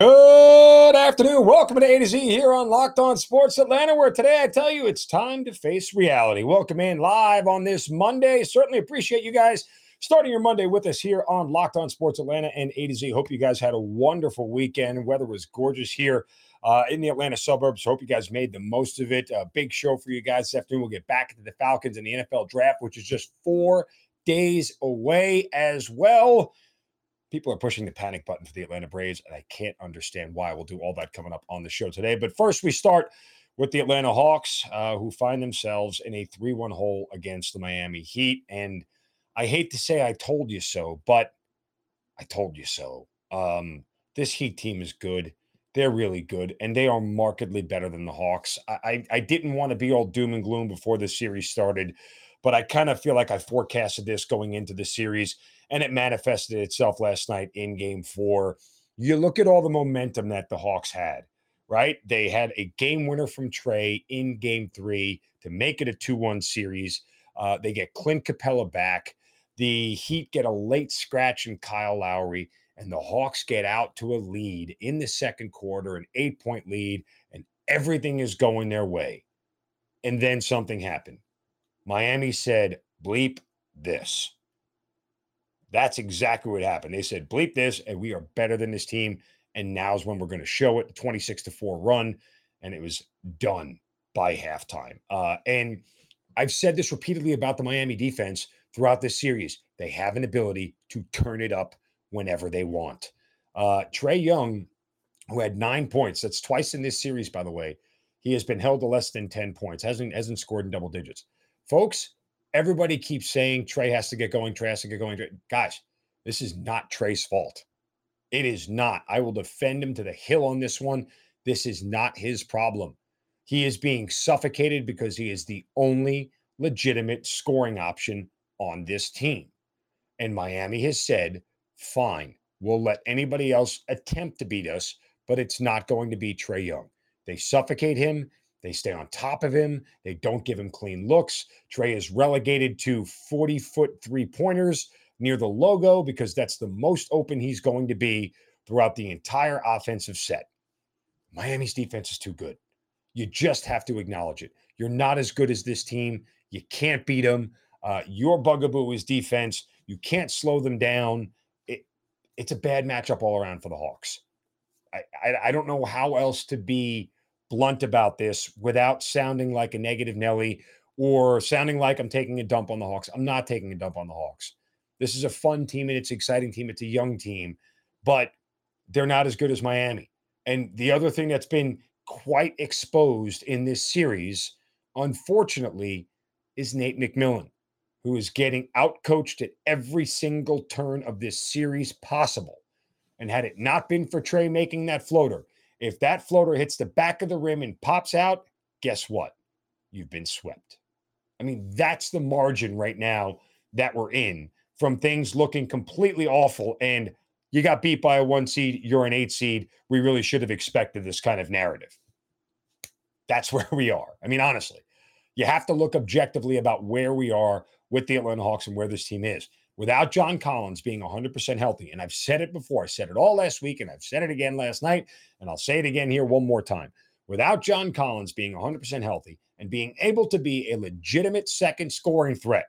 Good afternoon. Welcome to A to Z here on Locked On Sports Atlanta, where today I tell you it's time to face reality. Welcome in live on this Monday. Certainly appreciate you guys starting your Monday with us here on Locked On Sports Atlanta and A to Z. Hope you guys had a wonderful weekend. Weather was gorgeous here uh, in the Atlanta suburbs. Hope you guys made the most of it. A big show for you guys this afternoon. We'll get back into the Falcons and the NFL draft, which is just four days away as well people are pushing the panic button for the Atlanta Braves, and I can't understand why. We'll do all that coming up on the show today. But first, we start with the Atlanta Hawks, uh, who find themselves in a 3 1 hole against the Miami Heat. And I hate to say I told you so, but I told you so. Um, this Heat team is good. They're really good, and they are markedly better than the Hawks. I, I, I didn't want to be all doom and gloom before the series started, but I kind of feel like I forecasted this going into the series and it manifested itself last night in game four. You look at all the momentum that the Hawks had, right? They had a game winner from Trae in game three to make it a 2 1 series. Uh, they get Clint Capela back. The Heat get a late scratch in Kyle Lowry, and the Hawks get out to a lead in the second quarter, an eight point lead, and everything is going their way. And then something happened. Miami said, bleep this. That's exactly what happened. They said, bleep this, and we are better than this team. And now's when we're going to show it the 26 to 4 run. And it was done by halftime. Uh, and I've said this repeatedly about the Miami defense throughout this series. They have an ability to turn it up whenever they want. Uh, Trae Young, who had nine points, that's twice in this series, by the way. He has been held to less than 10 points, hasn't, hasn't scored in double digits. Folks, everybody keeps saying Trae has to get going, Trae has to get going. Guys, this is not Trae's fault. It is not. I will defend him to the hill on this one. This is not his problem. He is being suffocated because he is the only legitimate scoring option on this team. And Miami has said, fine, we'll let anybody else attempt to beat us, but it's not going to be Trae Young. They suffocate him. They stay on top of him. They don't give him clean looks. Trae is relegated to 40 foot three pointers near the logo because that's the most open he's going to be throughout the entire offensive set. Miami's defense is too good. You just have to acknowledge it. You're not as good as this team. You can't beat them. Uh, your bugaboo is defense. You can't slow them down. It, it's a bad matchup all around for the Hawks. I, I, I don't know how else to be blunt about this without sounding like a negative Nelly or sounding like I'm taking a dump on the Hawks. I'm not taking a dump on the Hawks. This is a fun team and it's an exciting team. It's a young team, but they're not as good as Miami. And the other thing that's been quite exposed in this series, unfortunately, is Nate McMillan, who is getting outcoached at every single turn of this series possible. And had it not been for Trae making that floater, if that floater hits the back of the rim and pops out, guess what? You've been swept. I mean, that's the margin right now that we're in from things looking completely awful. And you got beat by a one seed, you're an eight seed. We really should have expected this kind of narrative. That's where we are. I mean, honestly, you have to look objectively about where we are with the Atlanta Hawks and where this team is without John Collins being 100% healthy, and I've said it before, I said it all last week, and I've said it again last night, and I'll say it again here one more time. Without John Collins being 100% healthy and being able to be a legitimate second scoring threat,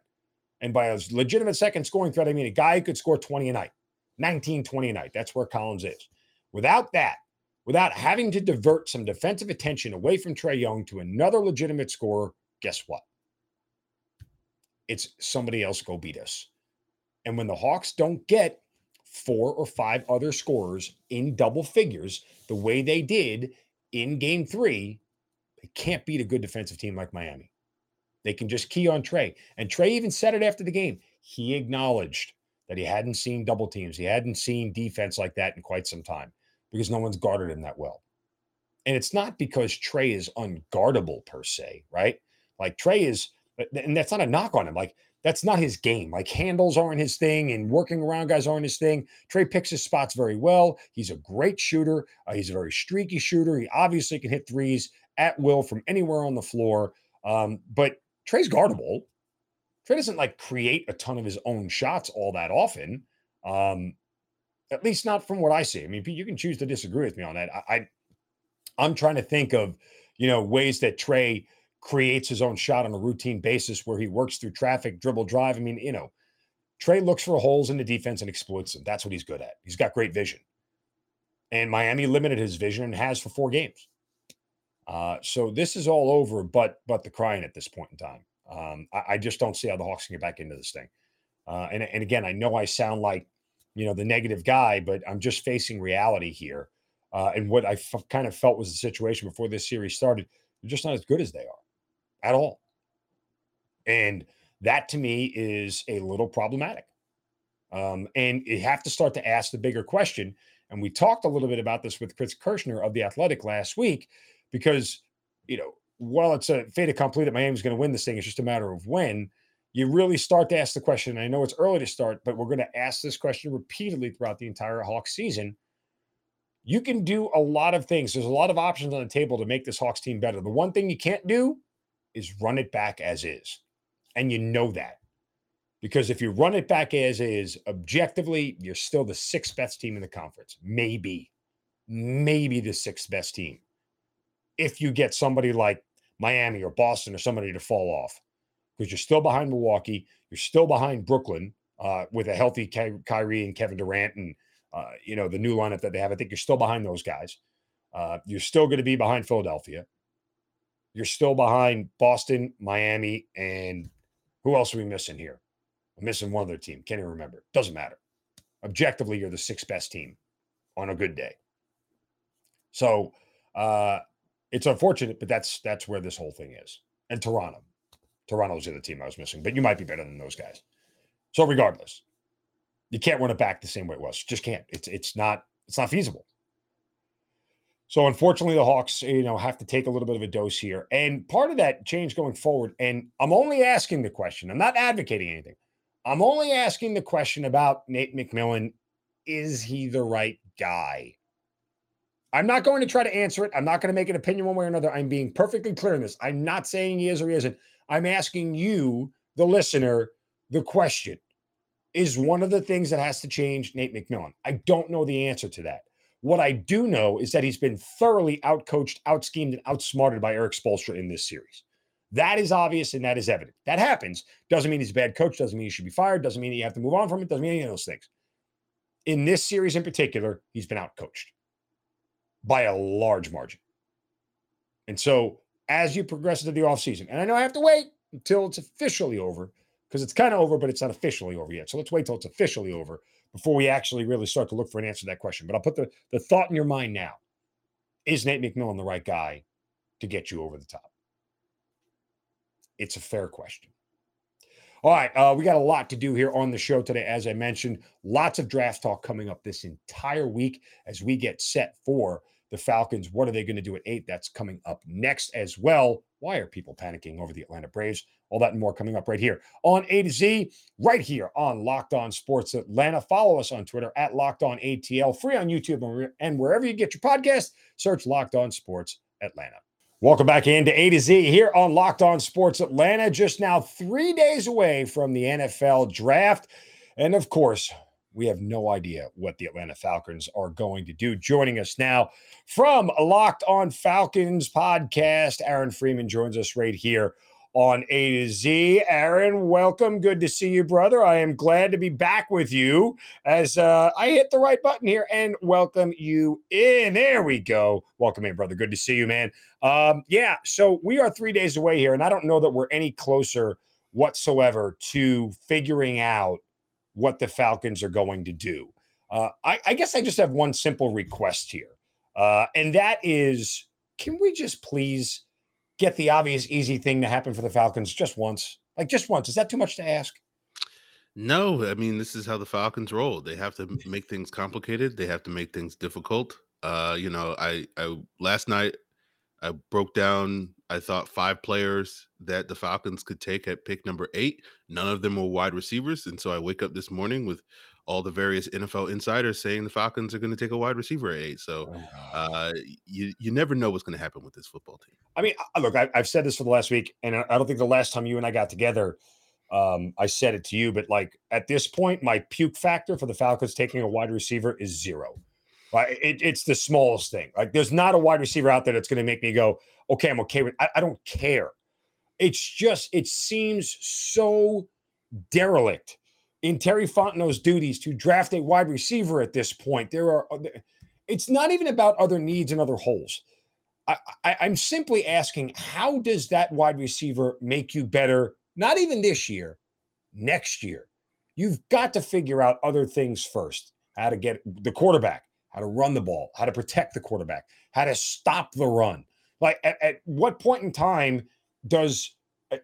and by a legitimate second scoring threat, I mean a guy who could score 20 a night, 19, 20 a night. That's where Collins is. Without that, without having to divert some defensive attention away from Trae Young to another legitimate scorer, guess what? It's somebody else go beat us. And when the Hawks don't get four or five other scorers in double figures the way they did in game three, they can't beat a good defensive team like Miami. They can just key on Trae. And Trae even said it after the game. He acknowledged that he hadn't seen double teams, he hadn't seen defense like that in quite some time because no one's guarded him that well. And it's not because Trae is unguardable per se, right? Like Trae is, and that's not a knock on him. Like that's not his game. Like handles aren't his thing, and working around guys aren't his thing. Trae picks his spots very well. He's a great shooter. Uh, he's a very streaky shooter. He obviously can hit threes at will from anywhere on the floor. Um, but Trae's guardable. Trae doesn't like create a ton of his own shots all that often. Um, at least not from what I see. I mean, you can choose to disagree with me on that. I, I I'm trying to think of you know ways that Trae creates his own shot on a routine basis where he works through traffic, dribble, drive. I mean, you know, Trae looks for holes in the defense and exploits them. That's what he's good at. He's got great vision. And Miami limited his vision and has for four games. Uh, so this is all over, but but the crying at this point in time. Um, I, I, just don't see how the Hawks can get back into this thing. Uh, and, and again, I know I sound like you know the negative guy, but I'm just facing reality here. Uh, and what I f- kind of felt was the situation before this series started. They're just not as good as they are at all. And that to me is a little problematic. Um, and you have to start to ask the bigger question. And we talked a little bit about this with Chris Kirschner of the Athletic last week, because you know, while it's a fait accompli that Miami's going to win this thing, it's just a matter of when. You really start to ask the question. I know it's early to start, but we're going to ask this question repeatedly throughout the entire Hawks season. You can do a lot of things. There's a lot of options on the table to make this Hawks team better. The one thing you can't do is run it back as is. And you know that. Because if you run it back as is, objectively, you're still the sixth best team in the conference. Maybe, maybe the sixth best team. If you get somebody like Miami or Boston or somebody to fall off, because you're still behind Milwaukee, you're still behind Brooklyn uh, with a healthy Ky- Kyrie and Kevin Durant and uh, you know the new lineup that they have. I think you're still behind those guys. Uh, you're still going to be behind Philadelphia. You're still behind Boston, Miami, and who else are we missing here? I'm missing one other team. Can't even remember. Doesn't matter. Objectively, you're the sixth best team on a good day. So uh, it's unfortunate, but that's that's where this whole thing is. And Toronto. Toronto's the other team I was missing, but you might be better than those guys. So regardless, you can't run it back the same way it was. Just can't. It's it's not it's not feasible. So unfortunately, the Hawks, you know, have to take a little bit of a dose here. And part of that change going forward, and I'm only asking the question, I'm not advocating anything. I'm only asking the question about Nate McMillan. Is he the right guy? I'm not going to try to answer it. I'm not going to make an opinion one way or another. I'm being perfectly clear in this. I'm not saying he is or he isn't. I'm asking you, the listener, the question. Is one of the things that has to change Nate McMillan? I don't know the answer to that. What I do know is that he's been thoroughly outcoached, outschemed, and outsmarted by Erik Spoelstra in this series. That is obvious and that is evident. That happens. Doesn't mean he's a bad coach. Doesn't mean he should be fired. Doesn't mean you have to move on from it. Doesn't mean any of those things. In this series in particular, he's been outcoached by a large margin. And so as you progress into the offseason, and I know I have to wait until it's officially over because it's kind of over, but it's not officially over yet. So let's wait till it's officially over before we actually really start to look for an answer to that question. But I'll put the, the thought in your mind now. Is Nate McMillan the right guy to get you over the top? It's a fair question. All right, uh, we got a lot to do here on the show today. As I mentioned, lots of draft talk coming up this entire week as we get set for the Falcons. What are they going to do at eight? That's coming up next as well. Why are people panicking over the Atlanta Braves? All that and more coming up right here on A to Z, right here on Locked On Sports Atlanta. Follow us on Twitter at Locked On ATL, free on YouTube and wherever you get your podcast. Search Locked On Sports Atlanta. Welcome back into A to Z here on Locked On Sports Atlanta. Just now, three days away from the NFL draft. And of course, we have no idea what the Atlanta Falcons are going to do. Joining us now from Locked On Falcons podcast, Aaron Freeman joins us right here on A to Z. Aaron, welcome. Good to see you, brother. I am glad to be back with you as uh, I hit the right button here and welcome you in. There we go. Welcome in, brother. Good to see you, man. Um, yeah, so we are three days away here, and I don't know that we're any closer whatsoever to figuring out what the Falcons are going to do. Uh, I, I, guess I just have one simple request here, uh, and that is can we just please get the obvious easy thing to happen for the Falcons just once? Like just once. Is that too much to ask? No, I mean this is how the Falcons roll. They have to make things complicated. They have to make things difficult. Uh, you know, I, I last night I broke down, I thought five players that the Falcons could take at pick number eight. None of them were wide receivers. And so I wake up this morning with all the various NFL insiders saying the Falcons are going to take a wide receiver at eight. So oh, uh, you you never know what's going to happen with this football team. I mean, look, I, have said this for the last week, and I don't think the last time you and I got together, um, I said it to you. But like at this point, my puke factor for the Falcons taking a wide receiver is zero. Right? It, it's the smallest thing. Like there's not a wide receiver out there that's going to make me go, okay, I'm okay with. I, I don't care. It's just it seems so derelict in Terry Fontenot's duties to draft a wide receiver at this point. There are. It's not even about other needs and other holes. I, I, I'm simply asking, how does that wide receiver make you better? Not even this year, next year. You've got to figure out other things first. How to get the quarterback how to run the ball, how to protect the quarterback, how to stop the run. Like at, at what point in time does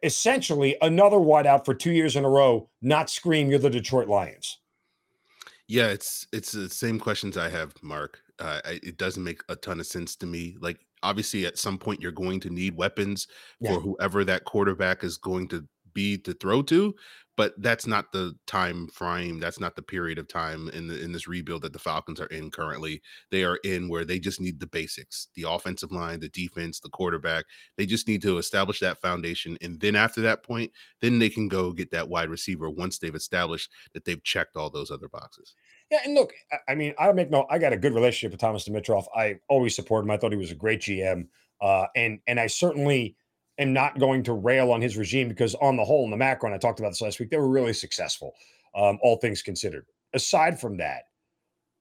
essentially another wideout for two years in a row not scream you're the Detroit Lions? Yeah, it's it's the same questions I have, Mark. Uh, it doesn't make a ton of sense to me. Like obviously, at some point, you're going to need weapons yeah. for whoever that quarterback is going to be to throw to but that's not the time frame that's not the period of time in the in this rebuild that the falcons are in currently they are in where they just need the basics the offensive line the defense the quarterback they just need to establish that foundation and then after that point then they can go get that wide receiver once they've established that they've checked all those other boxes yeah, and look, I mean, I make no. I got a good relationship with Thomas Dimitroff. I always supported him. I thought he was a great GM, uh, and and I certainly am not going to rail on his regime because, on the whole, in the macro, and I talked about this last week, they were really successful, um, all things considered. Aside from that,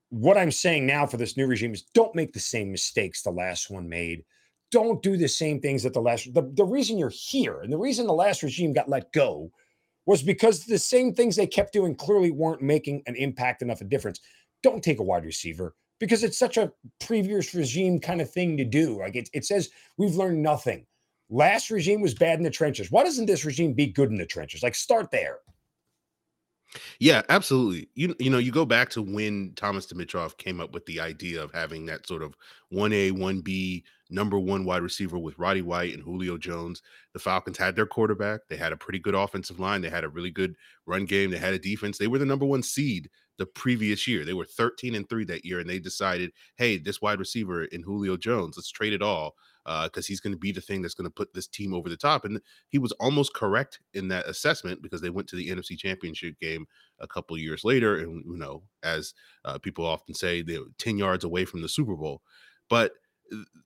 what I'm saying now for this new regime is don't make the same mistakes the last one made. Don't do the same things that the last. The, the reason you're here and the reason the last regime got let go was because the same things they kept doing clearly weren't making an impact enough a difference. Don't take a wide receiver because it's such a previous regime kind of thing to do. Like it, it says we've learned nothing. Last regime was bad in the trenches. Why doesn't this regime be good in the trenches? Like start there. Yeah, absolutely. You you know, you go back to when Thomas Dimitroff came up with the idea of having that sort of 1A, 1B number one wide receiver with Roddy White and Julio Jones. The Falcons had their quarterback. They had a pretty good offensive line. They had a really good run game. They had a defense. They were the number one seed the previous year. They were 13 and 3 that year, and they decided, hey, this wide receiver in Julio Jones, let's trade it all because uh, he's going to be the thing that's going to put this team over the top. And he was almost correct in that assessment because they went to the NFC Championship game a couple years later, and you know, as uh, people often say, they were ten yards away from the Super Bowl. But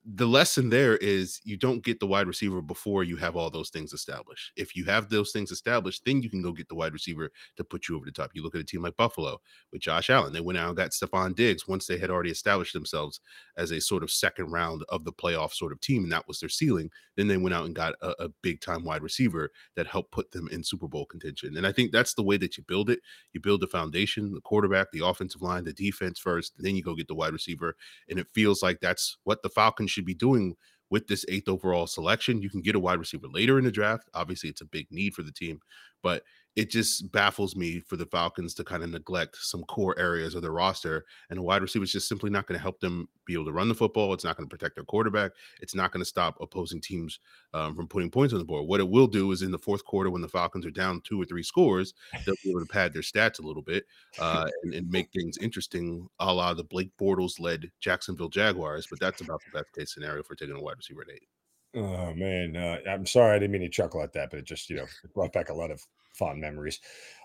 the lesson there is you don't get the wide receiver before you have all those things established. If you have those things established, then you can go get the wide receiver to put you over the top. You look at a team like Buffalo with Josh Allen. They went out and got Stefon Diggs once they had already established themselves as a sort of second round of the playoff sort of team, and that was their ceiling. Then they went out and got a, a big time wide receiver that helped put them in Super Bowl contention. And I think that's the way that you build it. You build the foundation, the quarterback, the offensive line, the defense first, then you go get the wide receiver. And it feels like that's what the Falcons should be doing with this eighth overall selection. You can get a wide receiver later in the draft. Obviously, it's a big need for the team, but it just baffles me for the Falcons to kind of neglect some core areas of their roster. And a wide receiver is just simply not going to help them be able to run the football. It's not going to protect their quarterback. It's not going to stop opposing teams um, from putting points on the board. What it will do is in the fourth quarter, when the Falcons are down two or three scores, they'll be able to pad their stats a little bit uh, and, and, make things interesting, a la the Blake Bortles led Jacksonville Jaguars. But that's about the best case scenario for taking a wide receiver at eight. Oh man, uh, I'm sorry I didn't mean to chuckle at that, but it just you know brought back a lot of fond memories.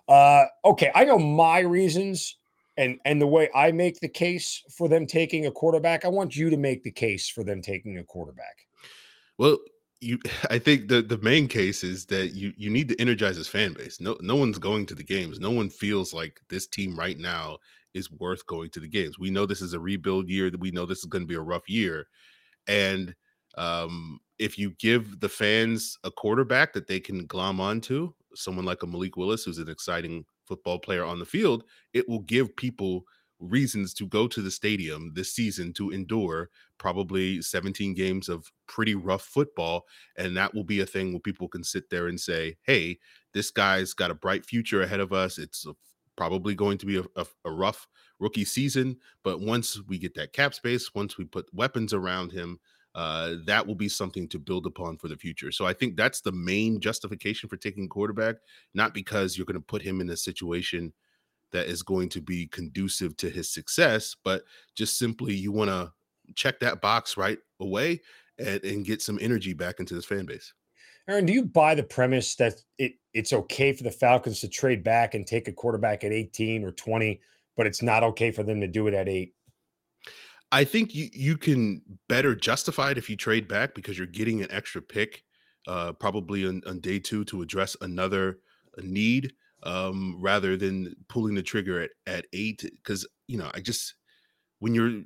Uh, okay, I know my reasons and and the way I make the case for them taking a quarterback. I want you to make the case for them taking a quarterback. Well, you I think the the main case is that you you need to energize his fan base. No no one's going to the games. No one feels like this team right now is worth going to the games. We know this is a rebuild year. We know this is going to be a rough year, and um, if you give the fans a quarterback that they can glom onto, someone like a Malik Willis, who's an exciting football player on the field, it will give people reasons to go to the stadium this season to endure probably 17 games of pretty rough football. And that will be a thing where people can sit there and say, hey, this guy's got a bright future ahead of us. It's probably going to be a, a, a rough rookie season. But once we get that cap space, once we put weapons around him, uh, that will be something to build upon for the future. So I think that's the main justification for taking quarterback, not because you're going to put him in a situation that is going to be conducive to his success, but just simply you want to check that box right away and, and get some energy back into this fan base. Aaron, do you buy the premise that it it's okay for the Falcons to trade back and take a quarterback at 18 or 20, but it's not okay for them to do it at eight? I think you you can better justify it if you trade back because you're getting an extra pick, uh, probably on, on day two to address another need, um, rather than pulling the trigger at at eight. Because you know, I just when you're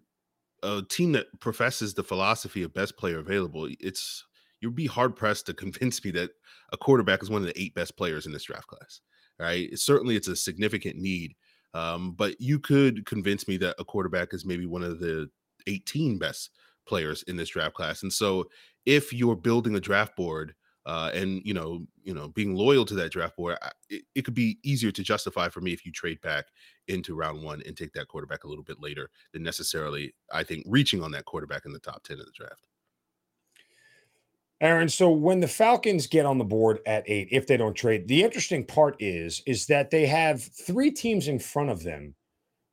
a team that professes the philosophy of best player available, it's you'd be hard pressed to convince me that a quarterback is one of the eight best players in this draft class. Right? Certainly, it's a significant need. Um, but you could convince me that a quarterback is maybe one of the 18 best players in this draft class. And so, if you're building a draft board uh, and you know, you know, being loyal to that draft board, it, it, could be easier to justify for me if you trade back into round one and take that quarterback a little bit later than necessarily, I think, reaching on that quarterback in the top 10 of the draft. Aaron, so when the Falcons get on the board at eight, if they don't trade, the interesting part is is that they have three teams in front of them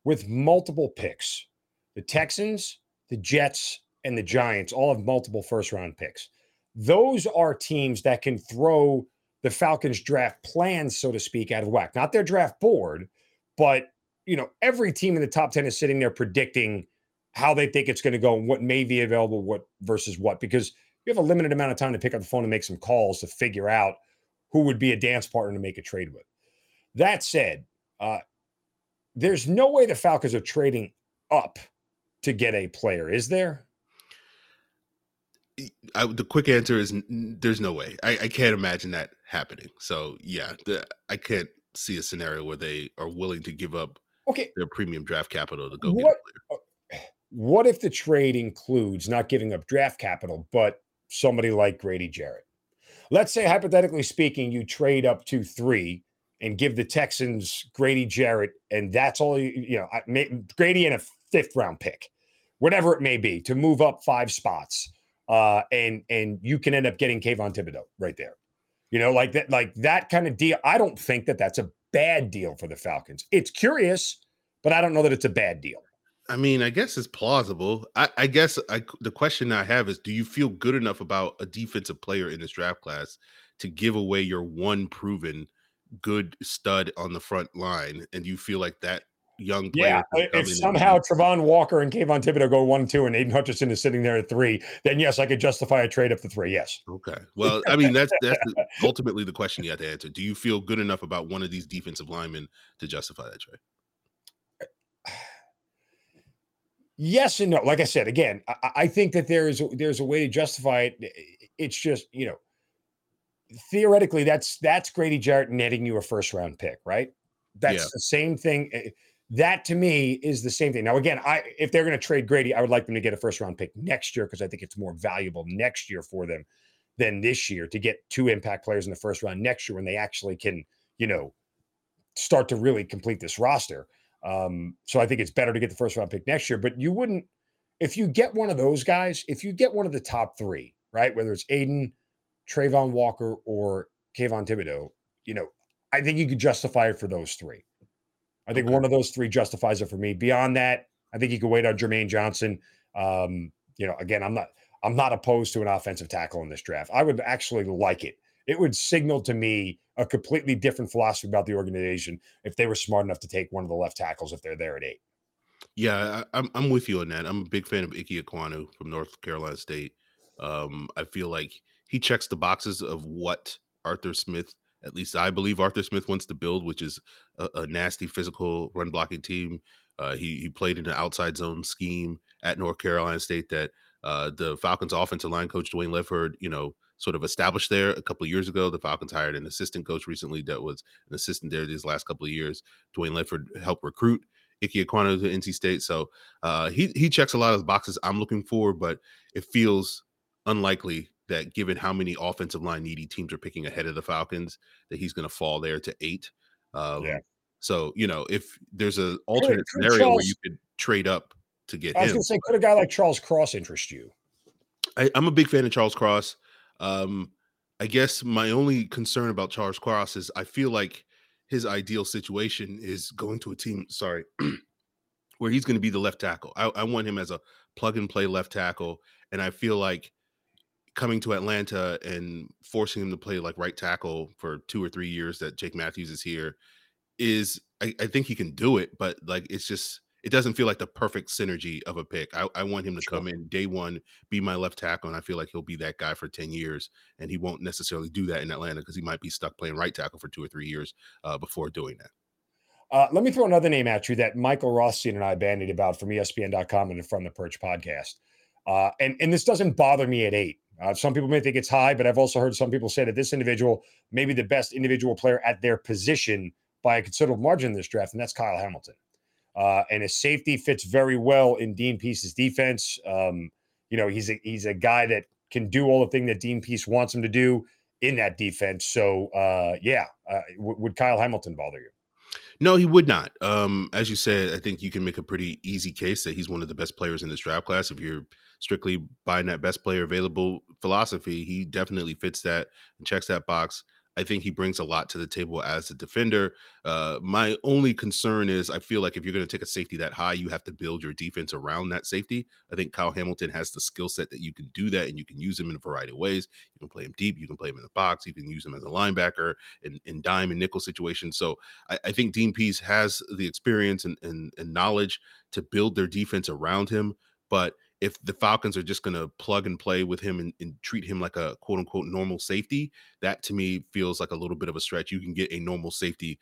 with multiple picks. The Texans, the Jets, and the Giants all have multiple first round picks. Those are teams that can throw the Falcons draft plans, so to speak, out of whack. Not their draft board, but you know, every team in the top 10 is sitting there predicting how they think it's going to go and what may be available, what versus what, because you have a limited amount of time to pick up the phone and make some calls to figure out who would be a dance partner to make a trade with. That said, uh, there's no way the Falcons are trading up to get a player, is there? I, the quick answer is there's no way. I, I can't imagine that happening. So yeah, the, I can't see a scenario where they are willing to give up okay their premium draft capital to go what, get a player. What if the trade includes not giving up draft capital, but somebody like Grady Jarrett. Let's say, hypothetically speaking, you trade up to three and give the Texans Grady Jarrett, and that's all you, you know, Grady and a fifth round pick, whatever it may be, to move up five spots. Uh, and and you can end up getting Kayvon Thibodeaux right there. You know, like that, like that kind of deal. I don't think that that's a bad deal for the Falcons. It's curious, but I don't know that it's a bad deal. I mean, I guess it's plausible. I, I guess I, the question I have is: Do you feel good enough about a defensive player in this draft class to give away your one proven good stud on the front line? And do you feel like that young player? Yeah, if somehow Travon Walker and Kayvon Thibodeaux go one two, and Aidan Hutchinson is sitting there at three, then yes, I could justify a trade up to three. Yes. Okay. Well, I mean, that's that's ultimately the question you have to answer. Do you feel good enough about one of these defensive linemen to justify that trade? Yes and no. Like I said, again, I, I think that there is a, there's a way to justify it. It's just you know, theoretically, that's that's Grady Jarrett netting you a first round pick, right? That's yeah. the same thing. Eh, that to me is the same thing. Now, again, I if they're going to trade Grady, I would like them to get a first round pick next year because I think it's more valuable next year for them than this year to get two impact players in the first round next year when they actually can, you know, start to really complete this roster. Um, so I think it's better to get the first round pick next year. But you wouldn't, if you get one of those guys, if you get one of the top three, right, whether it's Aidan, Travon Walker, or Kayvon Thibodeaux, you know, I think you could justify it for those three. I think okay. one of those three justifies it for me. Beyond that, I think you could wait on Jermaine Johnson. Um, you know, again, I'm not I'm not opposed to an offensive tackle in this draft. I would actually like it it would signal to me a completely different philosophy about the organization if they were smart enough to take one of the left tackles if they're there at eight. Yeah, I, am I'm, I'm with you on that. I'm a big fan of Ike Ekwonu from North Carolina State. Um, I feel like he checks the boxes of what Arthur Smith, at least I believe Arthur Smith wants to build, which is a, a nasty physical run blocking team. Uh, he he played in an outside zone scheme at North Carolina State that uh, the Falcons offensive line coach Dwayne Ledford, you know, sort of established there a couple of years ago. The Falcons hired an assistant coach recently that was an assistant there these last couple of years. Dwayne Ledford helped recruit Ike Ekwonu to NC State. So uh, he he checks a lot of the boxes I'm looking for, but it feels unlikely that given how many offensive line needy teams are picking ahead of the Falcons, that he's going to fall there to eight. Um, yeah. So you know, if there's an alternate scenario Charles, where you could trade up to get I was going to say, could a guy like Charles Cross interest you? I, am a big fan of Charles Cross. Um, I guess my only concern about Charles Cross is I feel like his ideal situation is going to a team. Sorry. where he's going to be the left tackle. I, I, want him as a plug and play left tackle. And I feel like coming to Atlanta and forcing him to play like right tackle for two or three years that Jake Matthews is here is I, I think he can do it, but like it's just it doesn't feel like the perfect synergy of a pick. I, I want him to sure. come in day one, be my left tackle, and I feel like he'll be that guy for 10 years. And he won't necessarily do that in Atlanta because he might be stuck playing right tackle for two or three years uh, before doing that. Uh, let me throw another name at you that Michael Rothstein and I bandied about from ESPN.com and From the Perch podcast. Uh, and, and this doesn't bother me at eight. Uh, some people may think it's high, but I've also heard some people say that this individual may be the best individual player at their position by a considerable margin in this draft, and that's Kyle Hamilton. Uh, and his safety fits very well in Dean Pees's defense. Um, you know, he's a he's a guy that can do all the thing that Dean Pees wants him to do in that defense. So, uh, yeah, uh, w- would Kyle Hamilton bother you? No, he would not. Um, as you said, I think you can make a pretty easy case that he's one of the best players in this draft class. If you're strictly buying that best player available philosophy, he definitely fits that and checks that box. I think he brings a lot to the table as a defender. Uh, my only concern is I feel like if you're going to take a safety that high, you have to build your defense around that safety. I think Kyle Hamilton has the skill set that you can do that, and you can use him in a variety of ways. You can play him deep, you can play him in the box, you can use him as a linebacker in, in dime and nickel situations. So I, I think Dean Pees has the experience and, and, and knowledge to build their defense around him, but if the Falcons are just going to plug and play with him and, and, treat him like a quote unquote normal safety, that to me feels like a little bit of a stretch. You can get a normal safety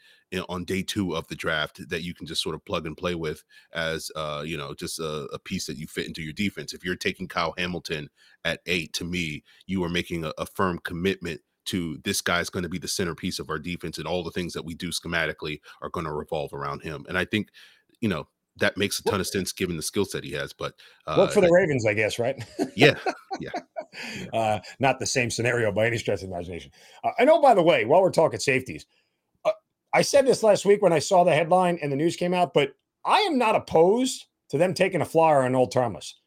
on day two of the draft that you can just sort of plug and play with as, uh, you know, just a, a, piece that you fit into your defense. If you're taking Kyle Hamilton at eight, to me, you are making a, a firm commitment to this guy's going to be the centerpiece of our defense and all the things that we do schematically are going to revolve around him. And I think, you know, that makes a ton of sense given the skill set he has. But uh, work for the Ravens, I guess, right? yeah, yeah. Uh, not the same scenario by any stretch of imagination. Uh, I know, by the way, while we're talking safeties, uh, I said this last week when I saw the headline and the news came out, but I am not opposed to them taking a flyer on Earl Thomas.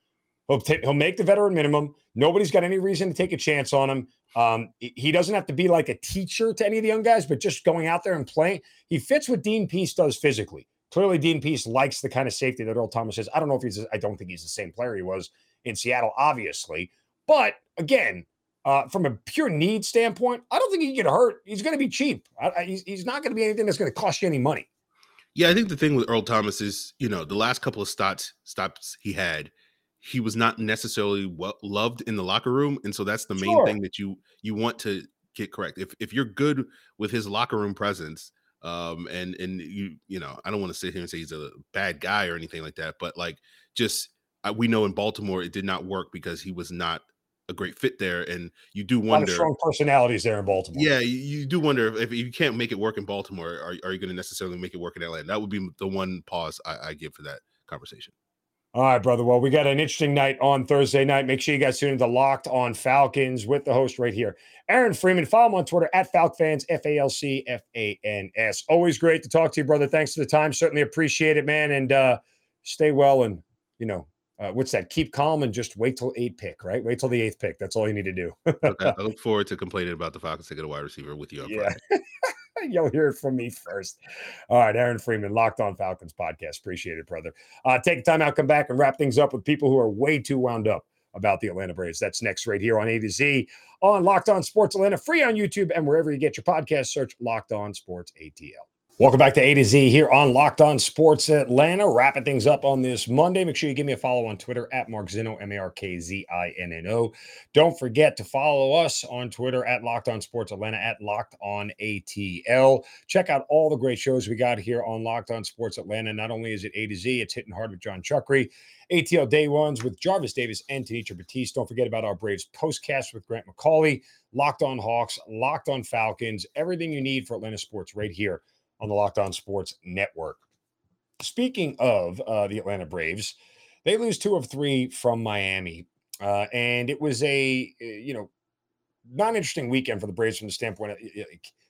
He'll, t- he'll make the veteran minimum. Nobody's got any reason to take a chance on him. Um, he doesn't have to be like a teacher to any of the young guys, but just going out there and playing. He fits what Dean Pees does physically. Clearly, Dean Pees likes the kind of safety that Earl Thomas is. I don't know if he's, I don't think he's the same player he was in Seattle, obviously. But again, uh, from a pure need standpoint, I don't think he can get hurt. He's going to be cheap. I, I, he's, he's not going to be anything that's going to cost you any money. Yeah, I think the thing with Earl Thomas is, you know, the last couple of stops stops he had, he was not necessarily well loved in the locker room, and so that's the main sure. thing that you you want to get correct. If if you're good with his locker room presence, um and and you you know i don't want to sit here and say he's a bad guy or anything like that but like just uh, we know in baltimore it did not work because he was not a great fit there and you do wonder strong personalities there in baltimore. Yeah you, you do wonder if, if, you can't make it work in baltimore are, are you going to necessarily make it work in atlanta that would be the one pause I, I give for that conversation all right, brother. Well, we got an interesting night on Thursday night. Make sure you guys tune into Locked on Falcons with the host right here, Aaron Freeman. Follow him on Twitter at FalcFans, F A L C F A N S. Always great to talk to you, brother. Thanks for the time. Certainly appreciate it, man. And uh, stay well. And, you know, uh, what's that? Keep calm and just wait till eight pick, right? Wait till the eighth pick. That's all you need to do. okay. I look forward to complaining about the Falcons taking a wide receiver with you on yeah. Friday. You'll hear it from me first. All right, Aaron Freeman, Locked On Falcons podcast. Appreciate it, brother. Uh, take time out, come back, and wrap things up with people who are way too wound up about the Atlanta Braves. That's next right here on A to Z on Locked On Sports Atlanta, free on YouTube and wherever you get your podcast. Search Locked On Sports ATL. Welcome back to A to Z here on Locked On Sports Atlanta. Wrapping things up on this Monday. Make sure you give me a follow on Twitter at Mark Zinno, M A R K Z I N N O. Don't forget to follow us on Twitter at Locked On Sports Atlanta, at Locked On ATL. Check out all the great shows we got here on Locked On Sports Atlanta. Not only is it A to Z, it's hitting hard with John Chuckery. ATL Day Ones with Jarvis Davis and Tanisha Batiste. Don't forget about our Braves postcast with Grant McAuley, Locked On Hawks, Locked On Falcons, everything you need for Atlanta sports right here on the Locked On Sports Network. Speaking of uh, the Atlanta Braves, they lose two of three from Miami. Uh, and it was a, you know, not interesting weekend for the Braves from the standpoint of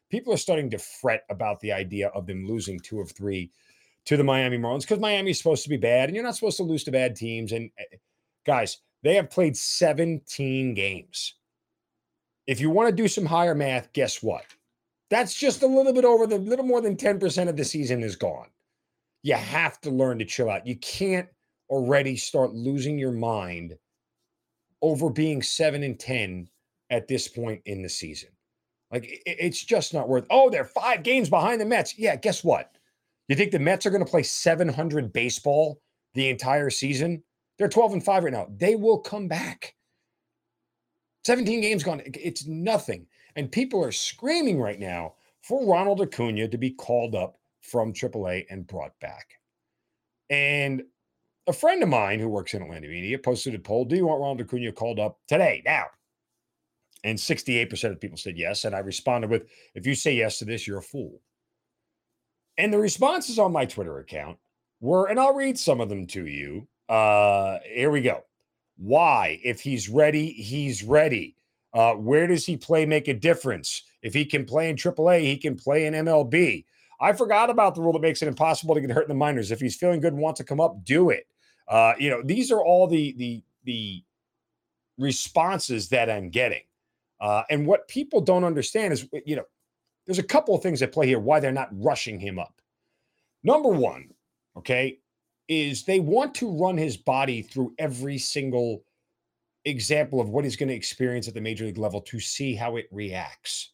people are starting to fret about the idea of them losing two of three to the Miami Marlins because Miami is supposed to be bad and you're not supposed to lose to bad teams. And uh, guys, They have played 17 games. If you want to do some higher math, guess what? That's just a little bit over the little more than 10% of the season is gone. You have to learn to chill out. You can't already start losing your mind over being 7 and 10 at this point in the season. Like it's just not worth. Oh, they're 5 games behind the Mets. Yeah, guess what? You think the Mets are going to play 700 baseball the entire season? They're 12 and 5 right now. They will come back. 17 games gone. It's nothing. And people are screaming right now for Ronald Acuna to be called up from AAA and brought back. And a friend of mine who works in Atlanta media posted a poll Do you want Ronald Acuna called up today, now? And 68% of people said yes. And I responded with, If you say yes to this, you're a fool. And the responses on my Twitter account were, and I'll read some of them to you. Uh, here we go. Why? If he's ready, he's ready. Uh, where does he play make a difference? If he can play in AAA, he can play in MLB. I forgot about the rule that makes it impossible to get hurt in the minors. If he's feeling good and wants to come up, do it. Uh, you know, these are all the the the responses that I'm getting. Uh, and what people don't understand is, you know, there's a couple of things at play here why they're not rushing him up. Number one, okay, is they want to run his body through every single example of what he's going to experience at the major league level to see how it reacts,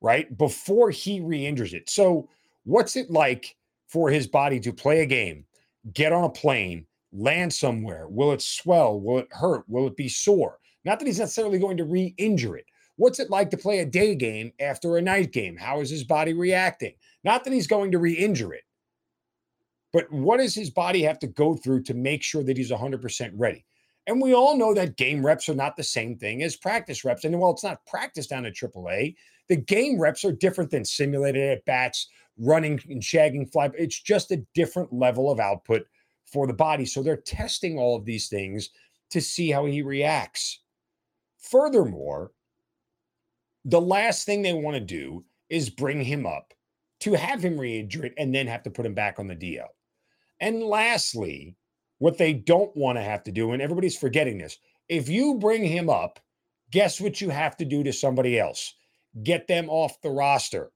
right? Before he re injures it. So, what's it like for his body to play a game, get on a plane, land somewhere? Will it swell? Will it hurt? Will it be sore? Not that he's necessarily going to re injure it. What's it like to play a day game after a night game? How is his body reacting? Not that he's going to re injure it, but what does his body have to go through to make sure that he's 100% ready? And we all know that game reps are not the same thing as practice reps. And while it's not practice down at AAA, the game reps are different than simulated at bats, running and shagging fly. It's just a different level of output for the body. So they're testing all of these things to see how he reacts. Furthermore, the last thing they want to do is bring him up to have him re-injure it and then have to put him back on the DL. And lastly, what they don't want to have to do, and everybody's forgetting this, if you bring him up, guess what you have to do to somebody else? Get them off the roster.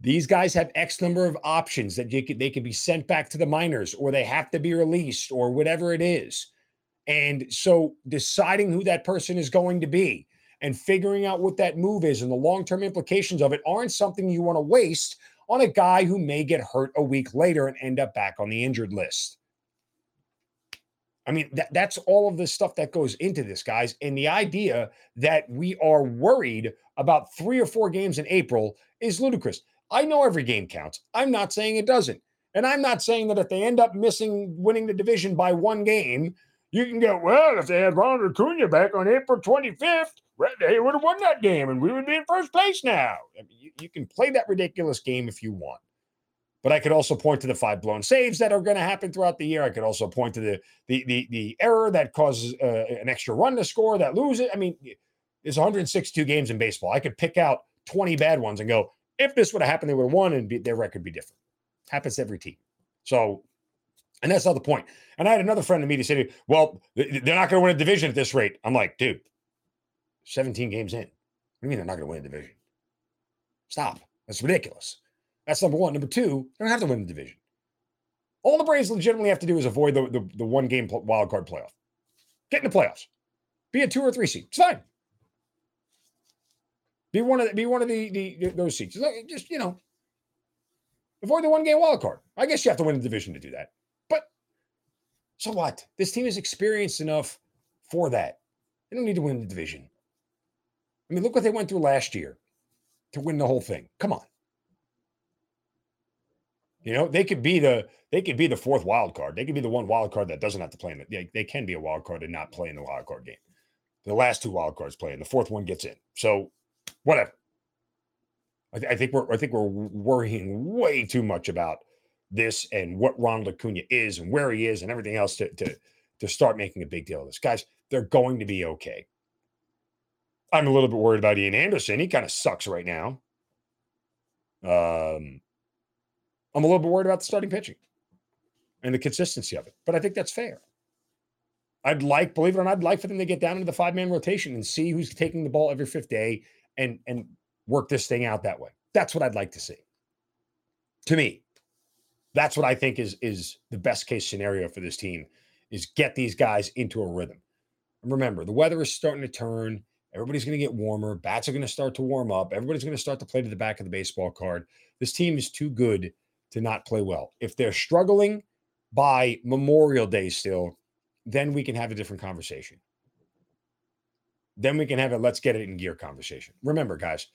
These guys have X number of options that they could, they can be sent back to the minors or they have to be released or whatever it is. And so deciding who that person is going to be and figuring out what that move is and the long term implications of it aren't something you want to waste on a guy who may get hurt a week later and end up back on the injured list. I mean, that, that's all of the stuff that goes into this, guys. And the idea that we are worried about three or four games in April is ludicrous. I know every game counts. I'm not saying it doesn't. And I'm not saying that if they end up missing winning the division by one game, you can go, well, if they had Ronald Acuna back on April 25th, they would have won that game and we would be in first place now. I mean, you, you can play that ridiculous game if you want. But I could also point to the five blown saves that are going to happen throughout the year. I could also point to the the the, the error that causes uh, an extra run to score that loses. I mean, there's 162 games in baseball. I could pick out 20 bad ones and go, if this would have happened, they would have won and be, their record be different. Happens to every team. So, and that's not the point. And I had another friend in the media say, well, they're not going to win a division at this rate. I'm like, dude, 17 games in. What do you mean they're not going to win a division? Stop. That's ridiculous. That's number one. Number two, they don't have to win the division. All the Braves legitimately have to do is avoid the, the, the one game wild card playoff. Get in the playoffs. Be a two or three seed. It's fine. Be one of the, be one of the, the those seats. Just you know, avoid the one game wild card. I guess you have to win the division to do that. But so what? This team is experienced enough for that. They don't need to win the division. I mean, look what they went through last year to win the whole thing. Come on. You know, they could be the they could be the fourth wild card. They could be the one wild card that doesn't have to play in it. They, they can be a wild card and not play in the wild card game. The last two wild cards play, and the fourth one gets in. So, whatever. I, th- I think we're I think we're worrying way too much about this and what Ronald Acuna is and where he is and everything else to to to start making a big deal of this. Guys, they're going to be okay. I'm a little bit worried about Ian Anderson. He kind of sucks right now. Um, I'm a little bit worried about the starting pitching and the consistency of it, but I think that's fair. I'd like, believe it or not, I'd like for them to get down into the five man rotation and see who's taking the ball every fifth day and and work this thing out that way. That's what I'd like to see. To me, that's what I think is is the best case scenario for this team is get these guys into a rhythm. And remember, the weather is starting to turn. Everybody's going to get warmer. Bats are going to start to warm up. Everybody's going to start to play to the back of the baseball card. This team is too good to not play well. If they're struggling by Memorial Day still, then we can have a different conversation. Then we can have a let's get it in gear conversation. Remember, guys,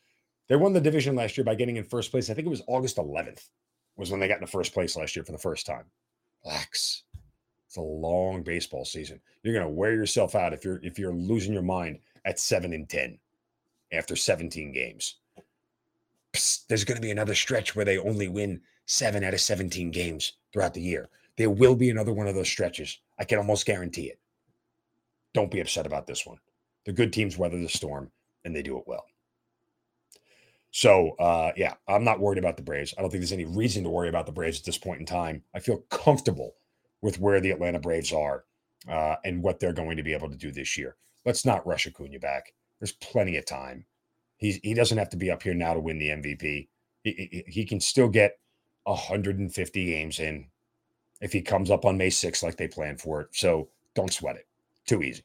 they won the division last year by getting in first place. I think it was August 11th was when they got in the first place last year for the first time. Relax. It's a long baseball season. You're going to wear yourself out if you're if you're losing your mind at 7 and 10 after 17 games. Psst, there's going to be another stretch where they only win 7 out of 17 games throughout the year. There will be another one of those stretches. I can almost guarantee it. Don't be upset about this one. The good teams weather the storm and they do it well. So, uh, yeah, I'm not worried about the Braves. I don't think there's any reason to worry about the Braves at this point in time. I feel comfortable with where the Atlanta Braves are uh, and what they're going to be able to do this year. Let's not rush Acuna back. There's plenty of time. He's, he doesn't have to be up here now to win the MVP. He, he, he can still get 150 games in if he comes up on May 6th like they planned for it. So don't sweat it. Too easy.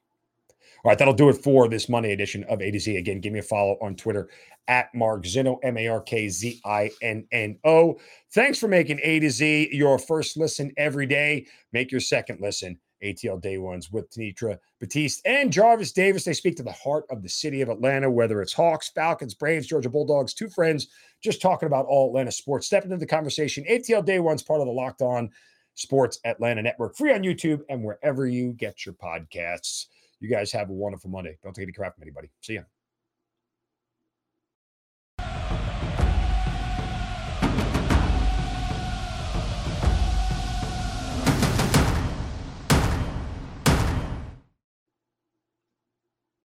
All right, that'll do it for this Monday edition of A to Z. Again, give me a follow on Twitter at Mark Zinno, M A R K Z I N N O. Thanks for making A to Z your first listen every day. Make your second listen. ATL Day Ones with Tanitra Batiste and Jarvis Davis. They speak to the heart of the city of Atlanta, whether it's Hawks, Falcons, Braves, Georgia Bulldogs, two friends just talking about all Atlanta sports. Step into the conversation. ATL Day Ones, part of the Locked On Sports Atlanta Network, free on YouTube and wherever you get your podcasts. You guys have a wonderful Monday. Don't take any crap from anybody. See ya.